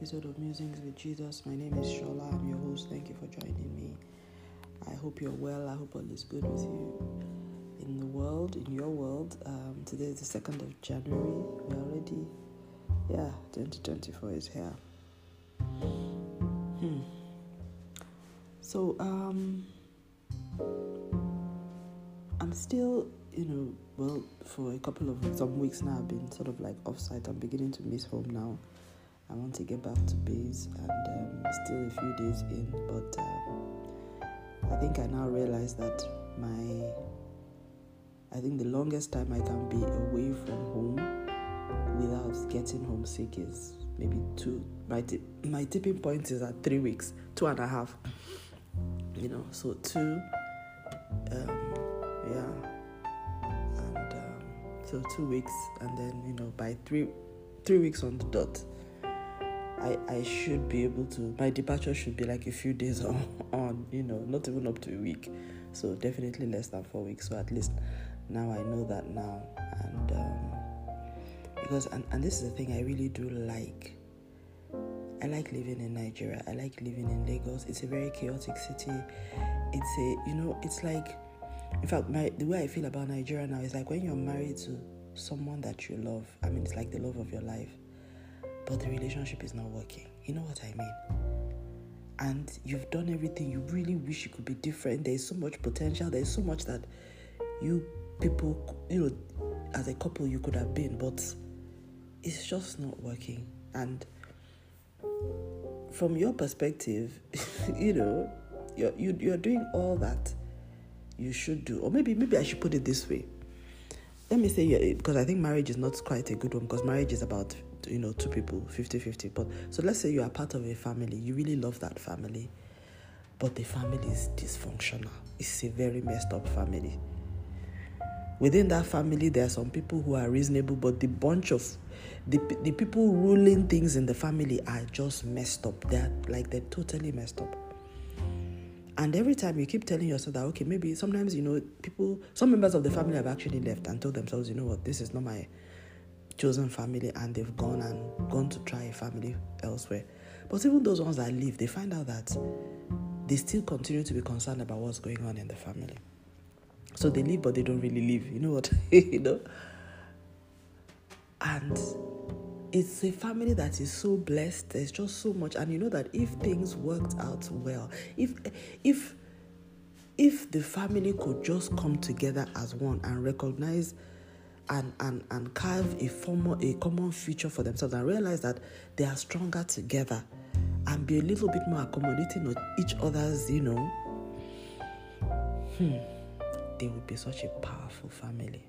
episode of Musings with Jesus. My name is Shola. I'm your host. Thank you for joining me. I hope you're well. I hope all is good with you in the world, in your world. Um, today is the 2nd of January. We're already, yeah, 2024 is here. Hmm. So, um, I'm still, you know, well, for a couple of some weeks now, I've been sort of like offsite. I'm beginning to miss home now. I want to get back to base and um, still a few days in, but um, I think I now realize that my I think the longest time I can be away from home without getting homesick is maybe two. My t- my tipping point is at three weeks, two and a half. You know, so two, um, yeah, and um, so two weeks, and then you know by three three weeks on the dot I, I should be able to my departure should be like a few days on, on you know not even up to a week. So definitely less than four weeks. So at least now i know that now. And um, because and, and this is the thing i really do like. I like living in nigeria. I like living in lagos. It's a very chaotic city. It's a you know it's like in fact my the way i feel about nigeria now is like when you're married to someone that you love i mean it's like the love of your life but the relationship is not working. You know what I mean? And you've done everything. You really wish you could be different. There's so much potential. There's so much that you people, you know, as a couple, you could have been, but it's just not working. And from your perspective, you know, you're, you, you're doing all that you should do. Or maybe, maybe I should put it this way. Let me say, because I think marriage is not quite a good one, because marriage is about you know two people 50-50 but so let's say you are part of a family you really love that family but the family is dysfunctional. It's a very messed up family. Within that family there are some people who are reasonable but the bunch of the, the people ruling things in the family are just messed up. They're like they're totally messed up. And every time you keep telling yourself that okay maybe sometimes you know people some members of the family have actually left and told themselves you know what? This is not my chosen family and they've gone and gone to try a family elsewhere. But even those ones that leave, they find out that they still continue to be concerned about what's going on in the family. So they leave, but they don't really leave. You know what? you know? And it's a family that is so blessed. There's just so much. And you know that if things worked out well, if if if the family could just come together as one and recognize and, and, and carve a, formal, a common future for themselves and realize that they are stronger together and be a little bit more accommodating of each other's, you know, hmm, they would be such a powerful family.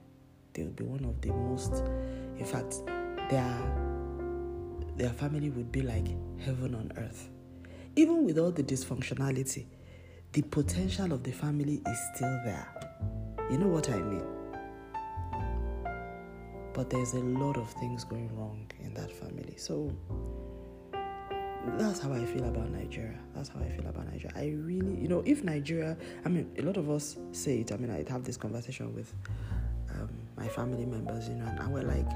They would be one of the most, in fact, their, their family would be like heaven on earth. Even with all the dysfunctionality, the potential of the family is still there. You know what I mean? But there's a lot of things going wrong in that family. So that's how I feel about Nigeria. That's how I feel about Nigeria. I really, you know, if Nigeria, I mean, a lot of us say it. I mean, I have this conversation with um, my family members, you know, and, we're like,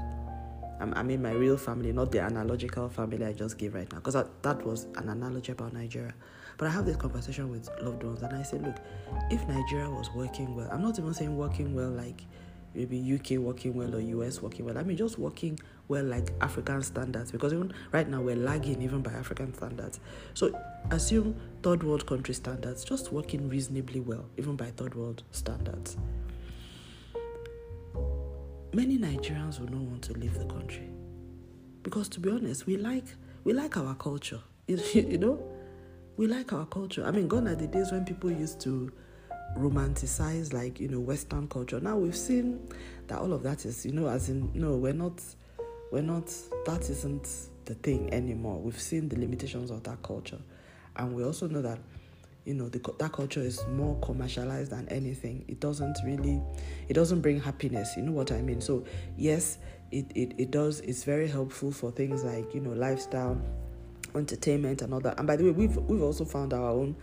I mean, my real family, not the analogical family I just gave right now, because that was an analogy about Nigeria. But I have this conversation with loved ones, and I say, look, if Nigeria was working well, I'm not even saying working well like maybe UK working well or US working well. I mean, just working well like African standards because even right now we're lagging even by African standards. So assume third world country standards, just working reasonably well even by third world standards. Many Nigerians will not want to leave the country because, to be honest, we like we like our culture. You know, we like our culture. I mean, gone are the days when people used to romanticize like you know western culture. Now we've seen that all of that is you know as in no we're not we're not that isn't the thing anymore. We've seen the limitations of that culture. And we also know that you know the, that culture is more commercialized than anything. It doesn't really it doesn't bring happiness. You know what i mean? So yes it, it, it does. It's very helpful for things like you know lifestyle entertainment and all that. And by the way we've we've also found our own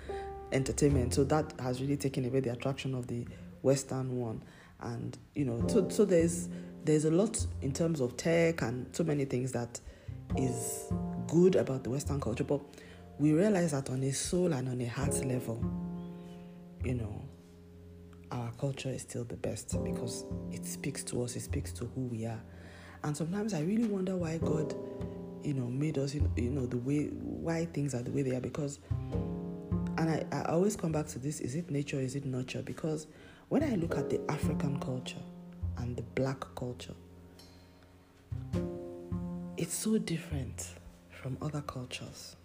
entertainment. So that has really taken away the attraction of the Western one. And you know, so so there's there's a lot in terms of tech and so many things that is good about the Western culture, but we realize that on a soul and on a heart level, you know, our culture is still the best because it speaks to us, it speaks to who we are. And sometimes I really wonder why God, you know, made us, you know, the way, why things are the way they are. Because, and I, I always come back to this is it nature, is it nurture? Because when I look at the African culture and the black culture, it's so different from other cultures.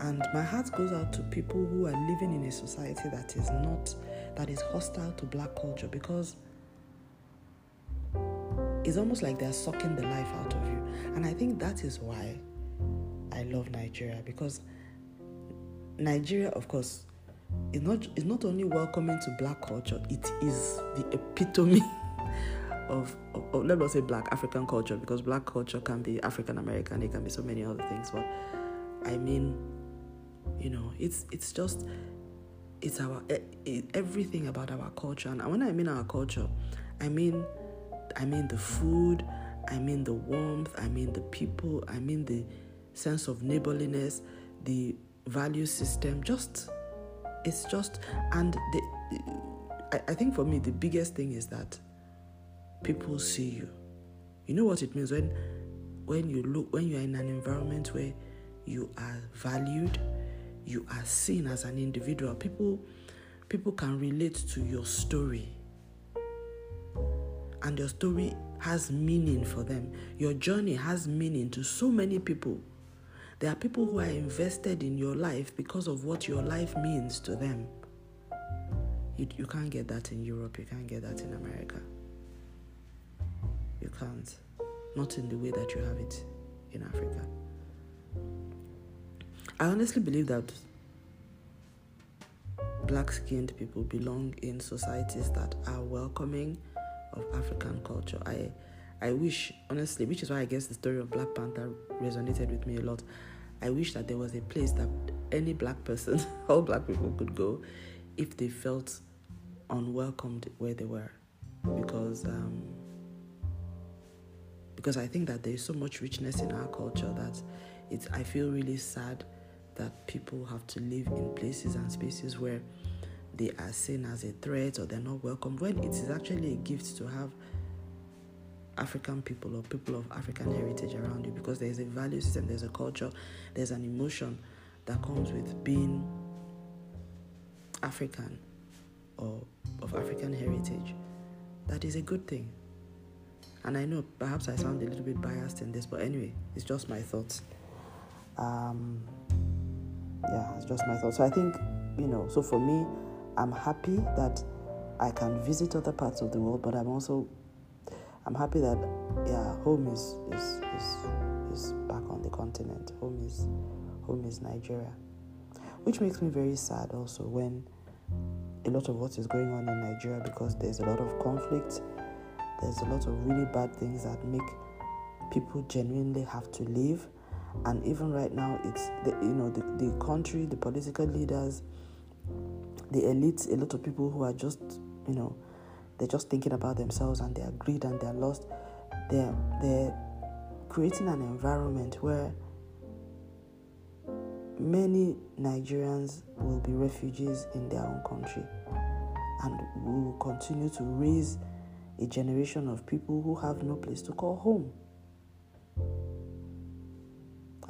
And my heart goes out to people who are living in a society that is not, that is hostile to black culture because it's almost like they're sucking the life out of you. And I think that is why I love Nigeria because Nigeria, of course, is not, is not only welcoming to black culture, it is the epitome of, of, of let us say black African culture because black culture can be African American, it can be so many other things. But I mean, you know, it's it's just it's our everything about our culture. And when I mean our culture, I mean I mean the food, I mean the warmth, I mean the people, I mean the sense of neighborliness, the value system. Just it's just and the, I, I think for me the biggest thing is that people see you. You know what it means when when you look when you're in an environment where you are valued, you are seen as an individual. People people can relate to your story. And your story has meaning for them. Your journey has meaning to so many people. There are people who are invested in your life because of what your life means to them. You, you can't get that in Europe, you can't get that in America. You can't. Not in the way that you have it in Africa. I honestly believe that black skinned people belong in societies that are welcoming of African culture. I I wish, honestly, which is why I guess the story of Black Panther resonated with me a lot. I wish that there was a place that any black person, all black people could go if they felt unwelcomed where they were. Because um, because I think that there is so much richness in our culture that it's I feel really sad that people have to live in places and spaces where they are seen as a threat or they're not welcome when it is actually a gift to have African people or people of African heritage around you because there's a value system, there's a culture, there's an emotion that comes with being African or of African heritage. That is a good thing. And I know perhaps I sound a little bit biased in this, but anyway, it's just my thoughts. Um, yeah, it's just my thoughts. So I think, you know, so for me, I'm happy that I can visit other parts of the world, but I'm also I'm happy that yeah, home is is is, is back on the continent. Home is home is Nigeria, which makes me very sad also when a lot of what is going on in Nigeria because there's a lot of conflict. There's a lot of really bad things that make people genuinely have to leave and even right now it's the, you know the, the country the political leaders the elites a lot of people who are just you know they're just thinking about themselves and their greed and their lust. They're they're creating an environment where many Nigerians will be refugees in their own country. And will continue to raise a generation of people who have no place to call home.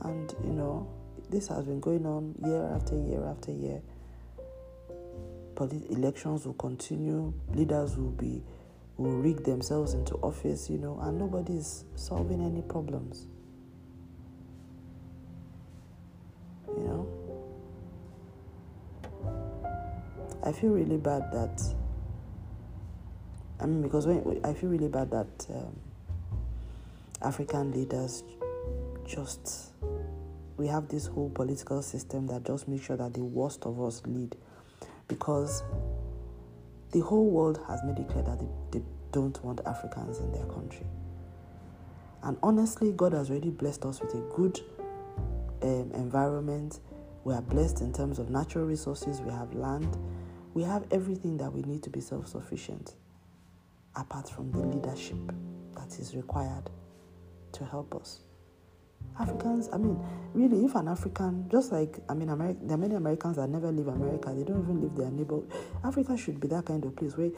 And you know, this has been going on year after year after year. Polit- elections will continue, leaders will be will rig themselves into office, you know, and nobody is solving any problems. You know? I feel really bad that I mean because when I feel really bad that um, African leaders just we have this whole political system that just makes sure that the worst of us lead because the whole world has made it clear that they, they don't want Africans in their country. And honestly, God has already blessed us with a good um, environment. We are blessed in terms of natural resources, we have land, we have everything that we need to be self sufficient, apart from the leadership that is required to help us. Africans, I mean, really, if an African, just like, I mean, Ameri- there are many Americans that never leave America, they don't even leave their neighbor. Africa should be that kind of place where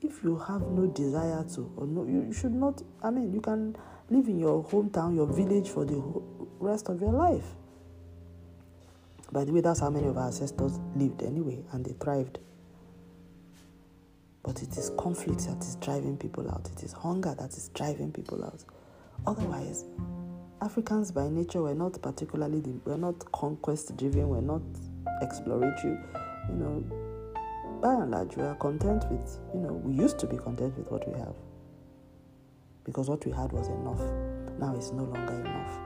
if you have no desire to, or no, you should not, I mean, you can live in your hometown, your village for the rest of your life. By the way, that's how many of our ancestors lived anyway, and they thrived. But it is conflict that is driving people out. It is hunger that is driving people out. Otherwise, Africans by nature were not particularly, the, we're not conquest driven, we're not exploratory. You know, by and large, we are content with, you know, we used to be content with what we have. Because what we had was enough. Now it's no longer enough.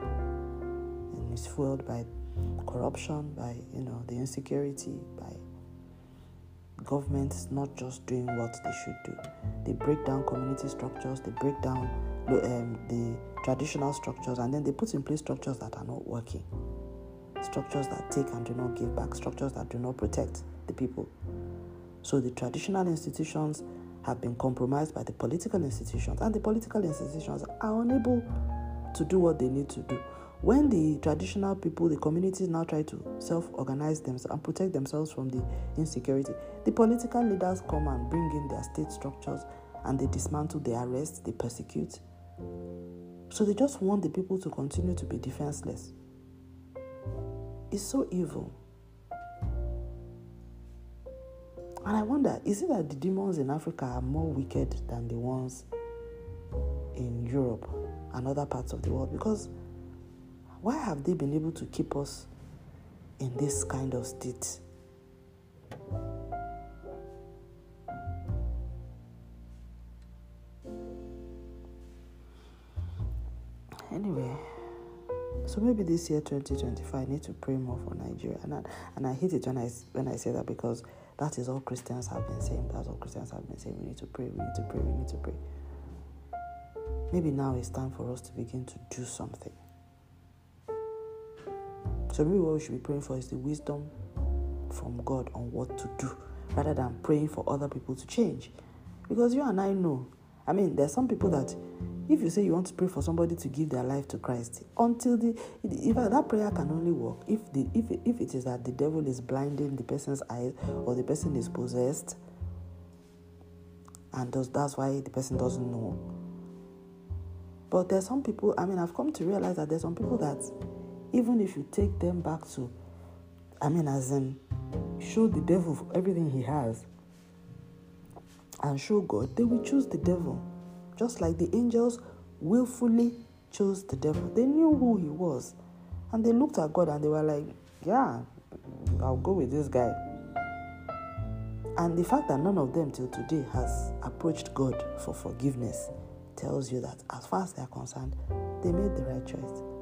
And it's fueled by corruption, by you know the insecurity, by governments not just doing what they should do. They break down community structures, they break down um, the traditional structures, and then they put in place structures that are not working. Structures that take and do not give back, structures that do not protect the people. So the traditional institutions have been compromised by the political institutions, and the political institutions are unable to do what they need to do. When the traditional people, the communities now try to self organize themselves and protect themselves from the insecurity, the political leaders come and bring in their state structures and they dismantle, they arrest, they persecute. So they just want the people to continue to be defenseless. It's so evil. And I wonder is it that the demons in Africa are more wicked than the ones in Europe and other parts of the world? Because why have they been able to keep us in this kind of state? So maybe this year 2025 I need to pray more for Nigeria. And I, and I hate it when I when I say that because that is all Christians have been saying. That's all Christians have been saying. We need to pray, we need to pray, we need to pray. Maybe now it's time for us to begin to do something. So maybe what we should be praying for is the wisdom from God on what to do rather than praying for other people to change. Because you and I know, I mean, there's some people that if you say you want to pray for somebody to give their life to Christ, until the if that prayer can only work if the if if it is that the devil is blinding the person's eyes or the person is possessed, and does, that's why the person doesn't know. But there's some people. I mean, I've come to realize that there's some people that even if you take them back to, I mean, as in, show the devil everything he has and show God, they will choose the devil. Just like the angels willfully chose the devil. They knew who he was. And they looked at God and they were like, yeah, I'll go with this guy. And the fact that none of them till today has approached God for forgiveness tells you that as far as they are concerned, they made the right choice.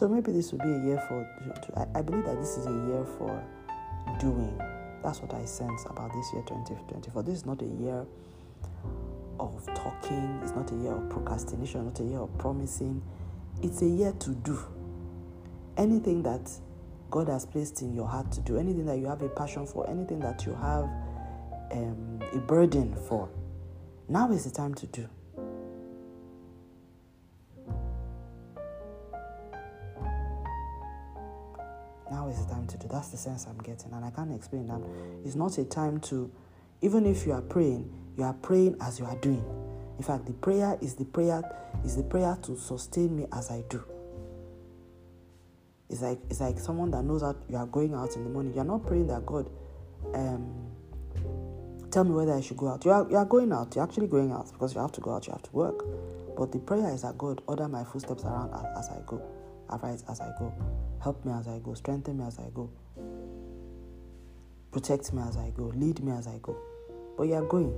So maybe this will be a year for. I believe that this is a year for doing. That's what I sense about this year 2024. This is not a year of talking. It's not a year of procrastination. Not a year of promising. It's a year to do. Anything that God has placed in your heart to do, anything that you have a passion for, anything that you have um, a burden for, now is the time to do. The sense I'm getting, and I can't explain that. It's not a time to, even if you are praying, you are praying as you are doing. In fact, the prayer is the prayer is the prayer to sustain me as I do. It's like it's like someone that knows that you are going out in the morning. You're not praying that God, um, tell me whether I should go out. You are you are going out. You're actually going out because you have to go out. You have to work. But the prayer is that God order my footsteps around as, as I go, arise as I go. Help me as I go. Strengthen me as I go. Protect me as I go. Lead me as I go. But you are going.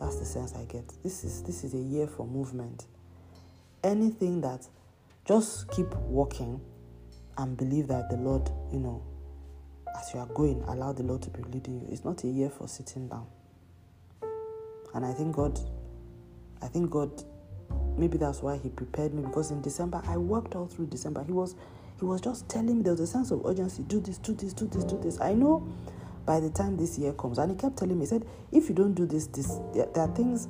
That's the sense I get. This is this is a year for movement. Anything that just keep walking and believe that the Lord, you know, as you are going, allow the Lord to be leading you. It's not a year for sitting down. And I think God, I think God, maybe that's why He prepared me because in December I worked all through December. He was he was just telling me there was a sense of urgency do this, do this, do this, do this. I know by the time this year comes. And he kept telling me, he said, if you don't do this, this there, there are things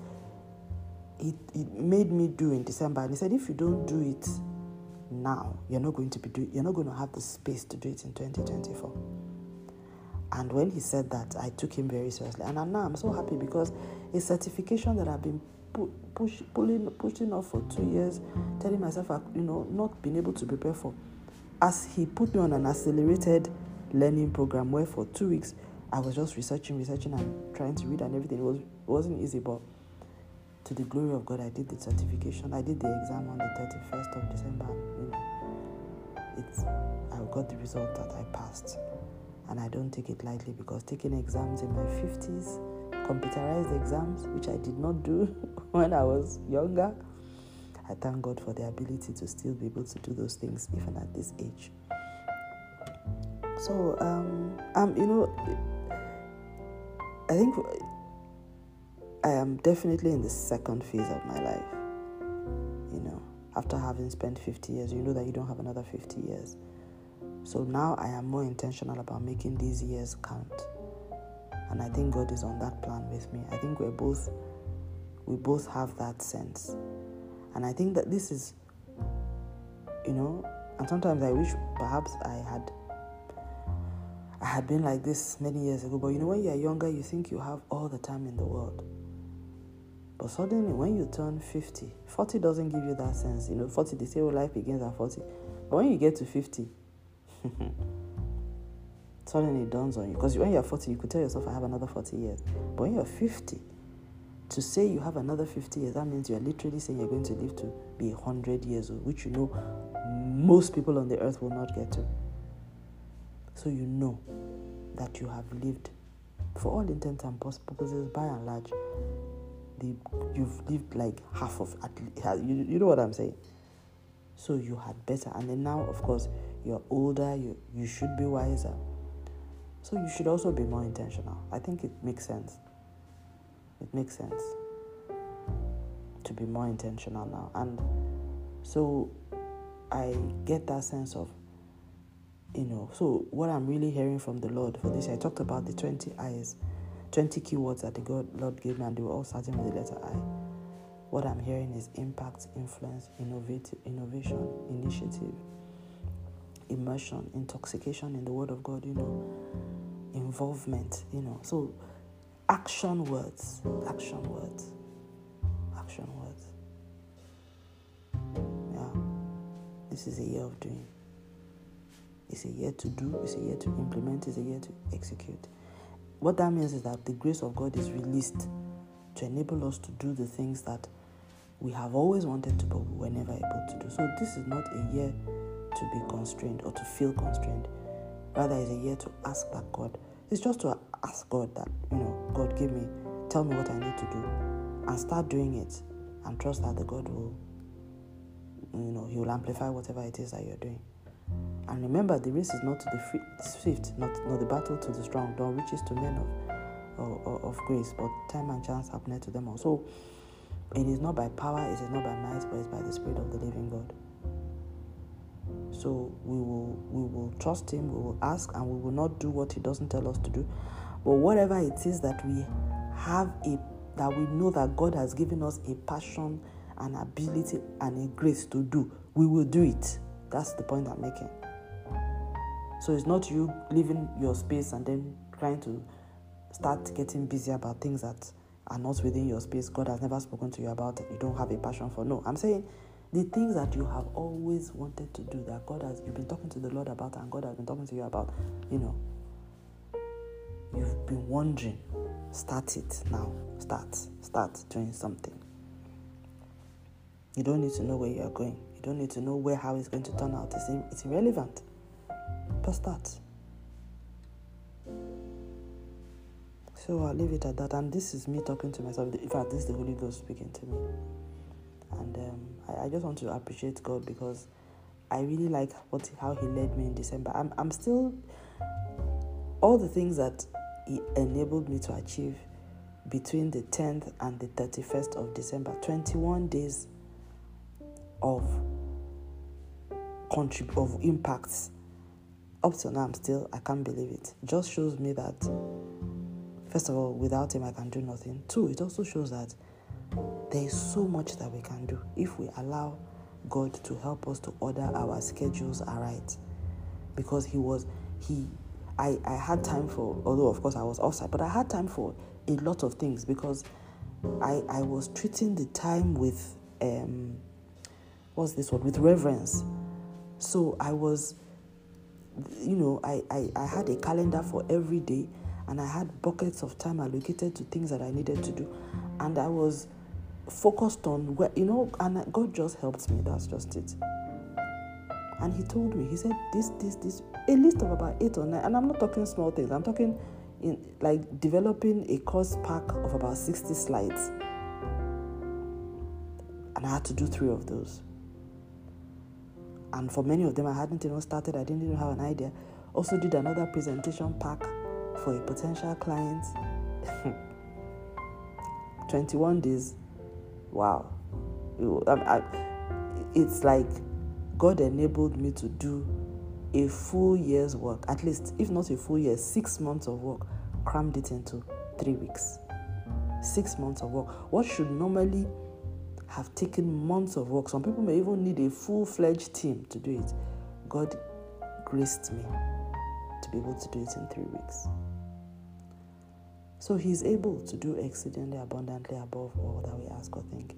he, he made me do in December. And he said, if you don't do it now, you're not going to be do, you're not going to have the space to do it in 2024. And when he said that, I took him very seriously. And now I'm so happy because a certification that I've been pu- push, pulling, pushing off for two years, telling myself, you know, not being able to prepare for. As he put me on an accelerated learning program where for two weeks I was just researching, researching, and trying to read and everything. It was it wasn't easy, but to the glory of God, I did the certification. I did the exam on the 31st of December. You know, it's I got the result that I passed, and I don't take it lightly because taking exams in my 50s, computerized exams, which I did not do when I was younger. I thank God for the ability to still be able to do those things even at this age. So, um, um, you know, I think I am definitely in the second phase of my life. You know, after having spent 50 years, you know that you don't have another 50 years. So now I am more intentional about making these years count. And I think God is on that plan with me. I think we're both we both have that sense. And I think that this is you know, and sometimes I wish perhaps I had I had been like this many years ago, but you know, when you're younger, you think you have all the time in the world. But suddenly, when you turn 50, 40 doesn't give you that sense. You know, 40, they say, oh, life begins at 40. But when you get to 50, suddenly it dawns on you. Because when you're 40, you could tell yourself, I have another 40 years. But when you're 50, to say you have another 50 years, that means you're literally saying you're going to live to be 100 years old, which you know most people on the earth will not get to. So you know that you have lived, for all intents and purposes, by and large, the, you've lived like half of at you, you know what I'm saying? So you had better. And then now, of course, you're older, you, you should be wiser. So you should also be more intentional. I think it makes sense. It makes sense to be more intentional now. And so I get that sense of you know so what i'm really hearing from the lord for this i talked about the 20 eyes 20 keywords that the god lord gave me and they were all starting with the letter i what i'm hearing is impact influence innovative innovation initiative immersion intoxication in the word of god you know involvement you know so action words action words action words yeah this is a year of doing it's a year to do, it's a year to implement, it's a year to execute. What that means is that the grace of God is released to enable us to do the things that we have always wanted to, but we were never able to do. So this is not a year to be constrained or to feel constrained. Rather, it's a year to ask that God. It's just to ask God that, you know, God, give me, tell me what I need to do, and start doing it, and trust that the God will, you know, He will amplify whatever it is that you're doing. And remember, the race is not to the swift, not, not the battle to the strong, nor riches to men of, of, of grace, but time and chance happen to them all. So it is not by power, it is not by might, but it's by the Spirit of the living God. So we will we will trust Him, we will ask, and we will not do what He doesn't tell us to do. But whatever it is that we have a that we know that God has given us a passion, an ability, and a grace to do, we will do it. That's the point I'm making. So it's not you leaving your space and then trying to start getting busy about things that are not within your space. God has never spoken to you about it. You don't have a passion for. No, I'm saying the things that you have always wanted to do that God has you've been talking to the Lord about and God has been talking to you about, you know. Been wondering. Start it now. Start. Start doing something. You don't need to know where you are going. You don't need to know where how it's going to turn out. It's, it's irrelevant. But start. So I'll leave it at that. And this is me talking to myself. In fact, this is the Holy Ghost speaking to me. And um, I, I, just want to appreciate God because I really like what how He led me in December. I'm, I'm still all the things that He enabled me to achieve between the 10th and the 31st of December. 21 days of contrib- of impacts up till now, I'm still, I can't believe it. Just shows me that, first of all, without Him, I can do nothing. Two, it also shows that there is so much that we can do if we allow God to help us to order our schedules aright. Because He was, He, I, I had time for, although of course I was offside, but I had time for a lot of things because I, I was treating the time with, um, what's this word, with reverence. So I was you know, I, I, I had a calendar for every day and I had buckets of time allocated to things that I needed to do. And I was focused on where, you know, and God just helped me. That's just it. And He told me, He said, this, this, this, a list of about eight or nine. And I'm not talking small things, I'm talking in like developing a course pack of about 60 slides. And I had to do three of those and for many of them I hadn't even started, I didn't even have an idea. Also did another presentation pack for a potential client. 21 days. Wow. It's like God enabled me to do a full year's work, at least, if not a full year, six months of work, crammed it into three weeks. Six months of work. What should normally have taken months of work. Some people may even need a full fledged team to do it. God graced me to be able to do it in three weeks. So He's able to do exceedingly abundantly above all that we ask or think,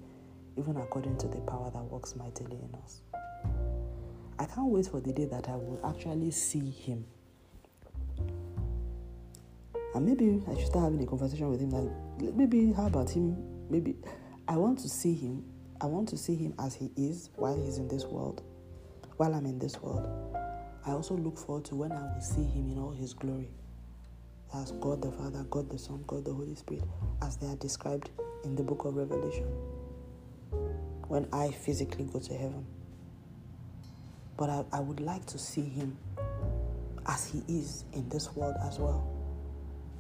even according to the power that works mightily in us. I can't wait for the day that I will actually see Him. And maybe I should start having a conversation with Him that maybe, how about Him? Maybe I want to see him. I want to see him as he is while he's in this world, while I'm in this world. I also look forward to when I will see him in all his glory as God the Father, God the Son, God the Holy Spirit, as they are described in the book of Revelation. When I physically go to heaven. But I, I would like to see him as he is in this world as well.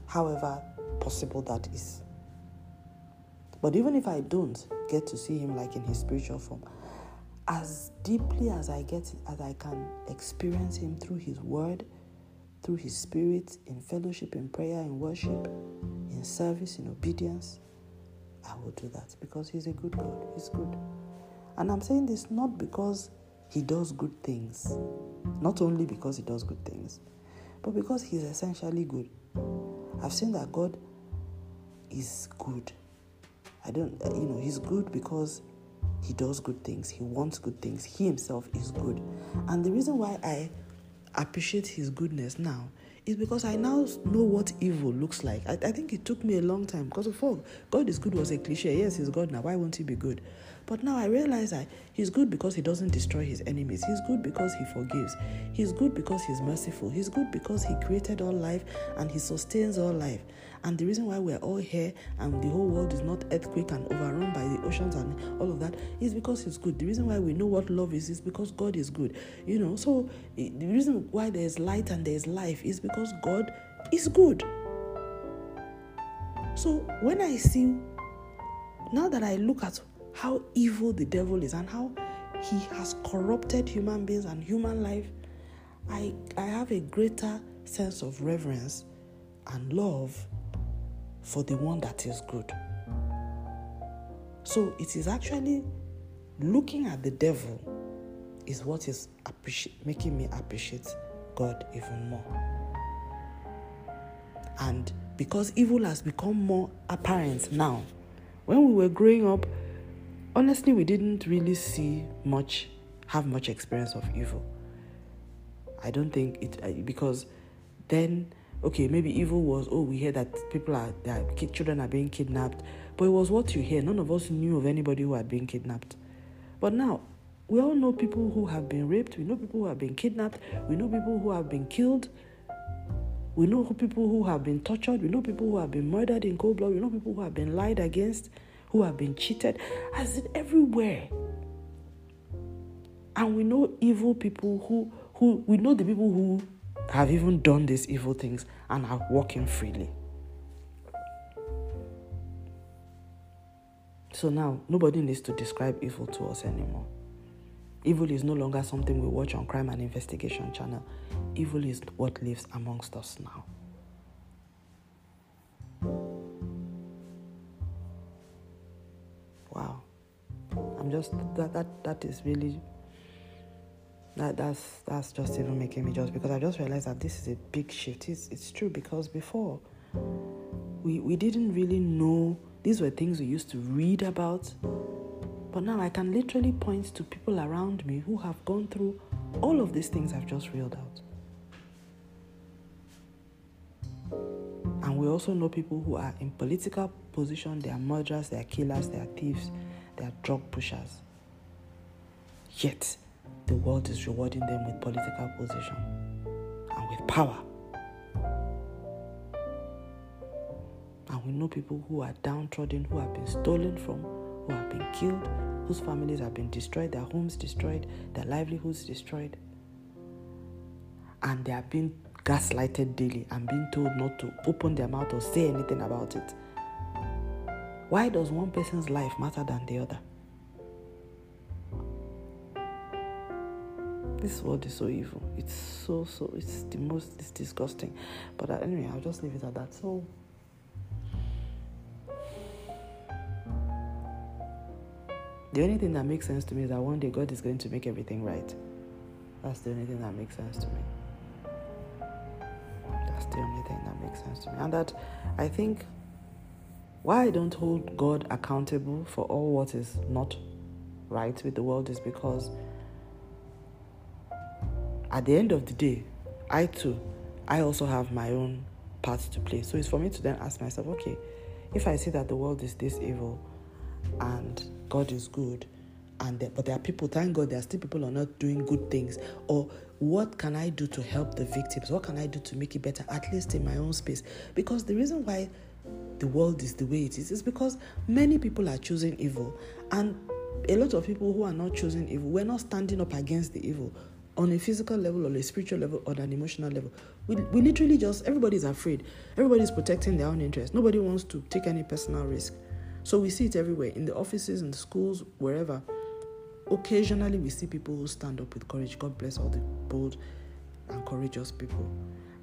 However possible that is. But even if I don't get to see him like in his spiritual form, as deeply as I get as I can experience him through his word, through his spirit, in fellowship, in prayer, in worship, in service, in obedience, I will do that because he's a good God. He's good. And I'm saying this not because he does good things, not only because he does good things, but because he's essentially good. I've seen that God is good I don't, you know, he's good because he does good things. He wants good things. He himself is good. And the reason why I appreciate his goodness now is because I now know what evil looks like. I, I think it took me a long time because before God is good was a cliche. Yes, he's God now. Why won't he be good? But now I realize that he's good because he doesn't destroy his enemies. He's good because he forgives. He's good because he's merciful. He's good because he created all life and he sustains all life. And the reason why we're all here and the whole world is not earthquake and overrun by the oceans and all of that is because He's good. The reason why we know what love is is because God is good. You know, so the reason why there's light and there's life is because God is good. So when I see, now that I look at how evil the devil is and how he has corrupted human beings and human life, I, I have a greater sense of reverence and love for the one that is good. So it is actually looking at the devil is what is appreciate, making me appreciate God even more. And because evil has become more apparent now, when we were growing up, honestly, we didn't really see much, have much experience of evil. I don't think it, because then okay, maybe evil was, oh, we hear that people are, that children are being kidnapped. But it was what you hear. None of us knew of anybody who had been kidnapped. But now, we all know people who have been raped. We know people who have been kidnapped. We know people who have been killed. We know people who have been tortured. We know people who have been murdered in cold blood. We know people who have been lied against, who have been cheated. As it everywhere. And we know evil people who, who we know the people who have even done these evil things and are walking freely. So now, nobody needs to describe evil to us anymore. Evil is no longer something we watch on crime and investigation channel. Evil is what lives amongst us now. Wow. I'm just that that that is really that that's that's just even making me just because I just realized that this is a big shift. It's it's true because before we we didn't really know these were things we used to read about but now I can literally point to people around me who have gone through all of these things I've just reeled out. And we also know people who are in political position, they are murderers, they are killers, they are thieves, they are drug pushers. Yet the world is rewarding them with political position and with power. And we know people who are downtrodden, who have been stolen from, who have been killed, whose families have been destroyed, their homes destroyed, their livelihoods destroyed. And they are being gaslighted daily and being told not to open their mouth or say anything about it. Why does one person's life matter than the other? This world is so evil. It's so, so, it's the most, it's disgusting. But uh, anyway, I'll just leave it at that. So, The only thing that makes sense to me is that one day God is going to make everything right. That's the only thing that makes sense to me. The only thing that makes sense to me. And that I think why I don't hold God accountable for all what is not right with the world is because at the end of the day, I too, I also have my own part to play. So it's for me to then ask myself, okay, if I see that the world is this evil and God is good. And but there are people, thank God, there are still people who are not doing good things. Or what can I do to help the victims? What can I do to make it better, at least in my own space? Because the reason why the world is the way it is is because many people are choosing evil. And a lot of people who are not choosing evil, we're not standing up against the evil on a physical level, or a spiritual level, or an emotional level. We, we literally just, everybody's afraid. Everybody's protecting their own interest. Nobody wants to take any personal risk. So we see it everywhere in the offices, in the schools, wherever. Occasionally, we see people who stand up with courage. God bless all the bold and courageous people.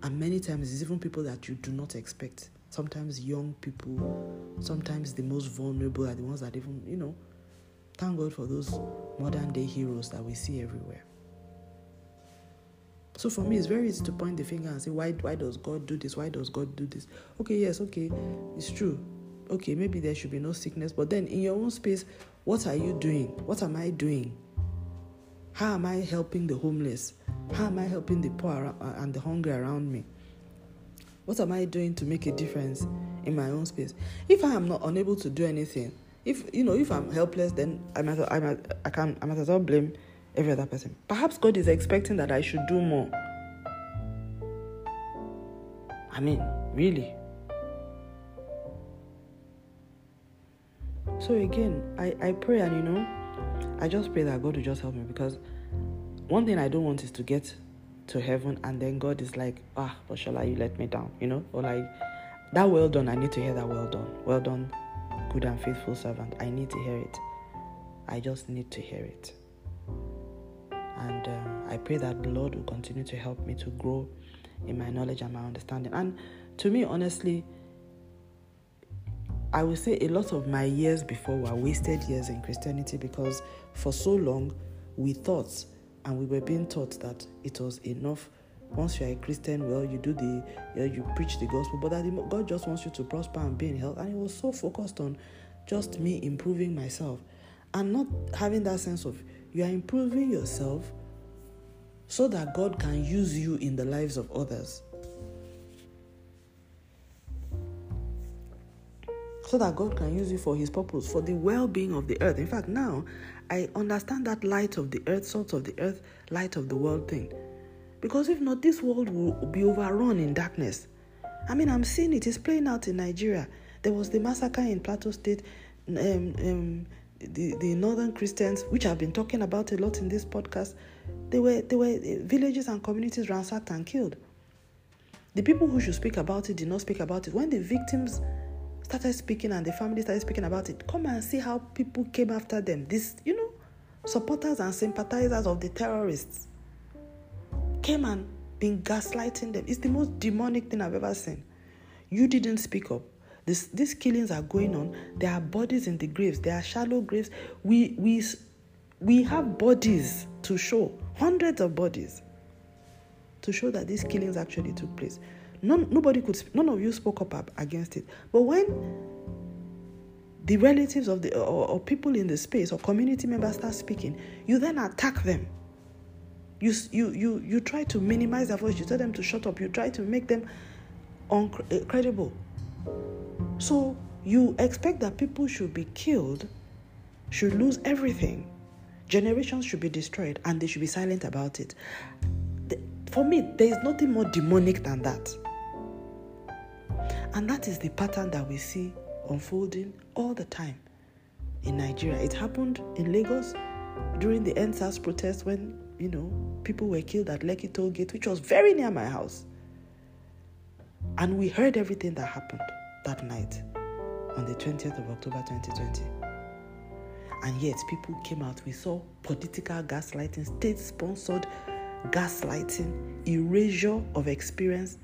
And many times, it's even people that you do not expect. Sometimes, young people, sometimes the most vulnerable are the ones that even, you know, thank God for those modern day heroes that we see everywhere. So for me, it's very easy to point the finger and say, why, why does God do this? Why does God do this? Okay, yes, okay, it's true okay, maybe there should be no sickness, but then in your own space, what are you doing? What am I doing? How am I helping the homeless? How am I helping the poor uh, and the hungry around me? What am I doing to make a difference in my own space? If I am not unable to do anything, if you know, if I'm helpless, then I might, I might, I can, I might as well blame every other person. Perhaps God is expecting that I should do more. I mean, really. So again, I, I pray and you know, I just pray that God will just help me because one thing I don't want is to get to heaven and then God is like, ah, but you let me down, you know? Or like that well done, I need to hear that well done. Well done, good and faithful servant. I need to hear it. I just need to hear it. And um, I pray that the Lord will continue to help me to grow in my knowledge and my understanding. And to me, honestly, I would say a lot of my years before were wasted years in Christianity because for so long we thought and we were being taught that it was enough. Once you are a Christian, well, you do the, you, know, you preach the gospel, but that God just wants you to prosper and be in health. And it was so focused on just me improving myself and not having that sense of you are improving yourself so that God can use you in the lives of others. So that God can use you for His purpose, for the well being of the earth. In fact, now I understand that light of the earth, salt of the earth, light of the world thing. Because if not, this world will be overrun in darkness. I mean, I'm seeing it is playing out in Nigeria. There was the massacre in Plateau State. Um, um, the, the northern Christians, which I've been talking about a lot in this podcast, they were they were villages and communities ransacked and killed. The people who should speak about it did not speak about it. When the victims started speaking and the family started speaking about it, come and see how people came after them. This, you know, supporters and sympathizers of the terrorists came and been gaslighting them. It's the most demonic thing I've ever seen. You didn't speak up. This, these killings are going on. There are bodies in the graves. There are shallow graves. We we we have bodies to show, hundreds of bodies to show that these killings actually took place. None, nobody could, none of you spoke up against it. But when the relatives of the or, or people in the space or community members start speaking, you then attack them. You, you, you, you try to minimize their voice. You tell them to shut up. You try to make them uncredible. Eh, so you expect that people should be killed, should lose everything, generations should be destroyed, and they should be silent about it. For me, there is nothing more demonic than that. And that is the pattern that we see unfolding all the time in Nigeria. It happened in Lagos during the EndSARS protest when, you know, people were killed at Lekki Toll Gate, which was very near my house. And we heard everything that happened that night on the 20th of October 2020. And yet, people came out. We saw political gaslighting, state sponsored gaslighting, erasure of experience,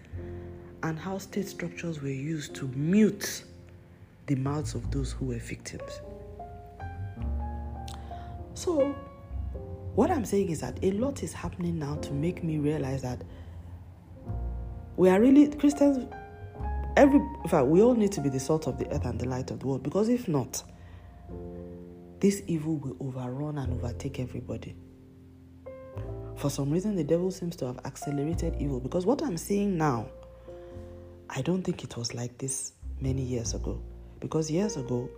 and how state structures were used to mute the mouths of those who were victims. So, what I'm saying is that a lot is happening now to make me realize that we are really Christians. Every, in fact, we all need to be the salt of the earth and the light of the world because if not, this evil will overrun and overtake everybody. For some reason, the devil seems to have accelerated evil because what I'm seeing now, I don't think it was like this many years ago. Because years ago,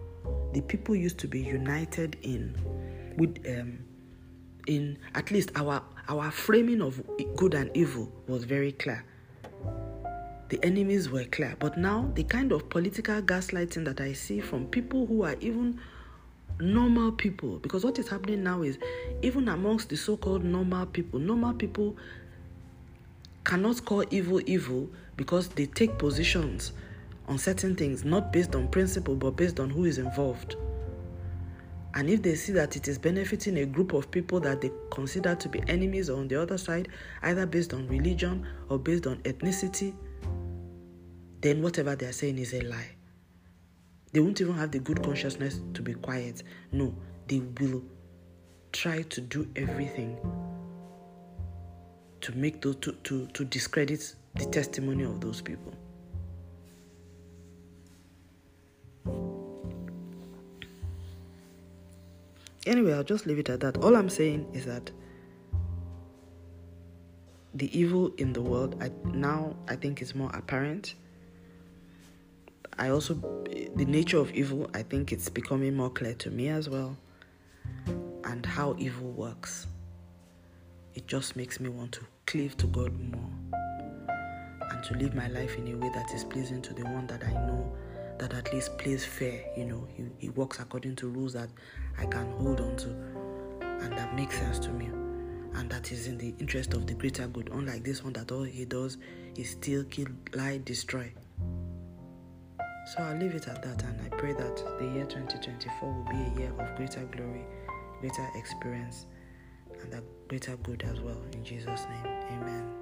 the people used to be united in with um, in at least our our framing of good and evil was very clear. The enemies were clear, but now the kind of political gaslighting that I see from people who are even normal people, because what is happening now is even amongst the so-called normal people, normal people cannot call evil evil because they take positions on certain things, not based on principle, but based on who is involved. And if they see that it is benefiting a group of people that they consider to be enemies on the other side, either based on religion or based on ethnicity, then whatever they are saying is a lie. They won't even have the good consciousness to be quiet. No, they will try to do everything to make those to, to, to discredit the testimony of those people. Anyway, I'll just leave it at that. All I'm saying is that the evil in the world I, now I think is more apparent. I also the nature of evil I think it's becoming more clear to me as well and how evil works. It just makes me want to cleave to God more and to live my life in a way that is pleasing to the one that I know that at least plays fair. You know, he, he works according to rules that I can hold on to and that makes sense to me. And that is in the interest of the greater good. Unlike this one that all he does is steal, kill, lie, destroy. So I'll leave it at that and I pray that the year 2024 will be a year of greater glory, greater experience, and the greater good as well. In Jesus' name, amen.